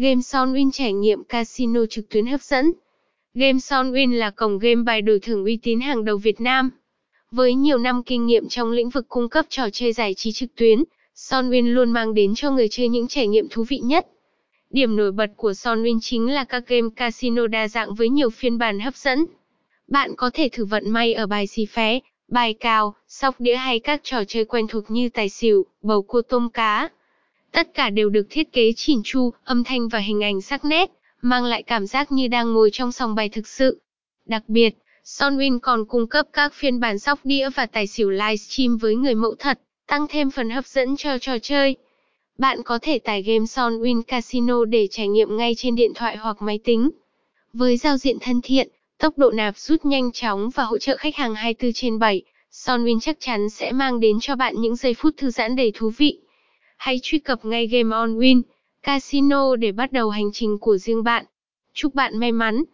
Game Son Win trải nghiệm casino trực tuyến hấp dẫn. Game Son Win là cổng game bài đổi thưởng uy tín hàng đầu Việt Nam. Với nhiều năm kinh nghiệm trong lĩnh vực cung cấp trò chơi giải trí trực tuyến, Sonwin luôn mang đến cho người chơi những trải nghiệm thú vị nhất. Điểm nổi bật của Sonwin chính là các game casino đa dạng với nhiều phiên bản hấp dẫn. Bạn có thể thử vận may ở bài xì phé, bài cào, sóc đĩa hay các trò chơi quen thuộc như tài xỉu, bầu cua tôm cá. Tất cả đều được thiết kế chỉn chu, âm thanh và hình ảnh sắc nét, mang lại cảm giác như đang ngồi trong sòng bài thực sự. Đặc biệt, Sonwin còn cung cấp các phiên bản sóc đĩa và tài xỉu livestream với người mẫu thật, tăng thêm phần hấp dẫn cho trò chơi. Bạn có thể tải game Sonwin Casino để trải nghiệm ngay trên điện thoại hoặc máy tính. Với giao diện thân thiện, tốc độ nạp rút nhanh chóng và hỗ trợ khách hàng 24 trên 7, Sonwin chắc chắn sẽ mang đến cho bạn những giây phút thư giãn đầy thú vị. Hãy truy cập ngay Game on Win, Casino để bắt đầu hành trình của riêng bạn. Chúc bạn may mắn!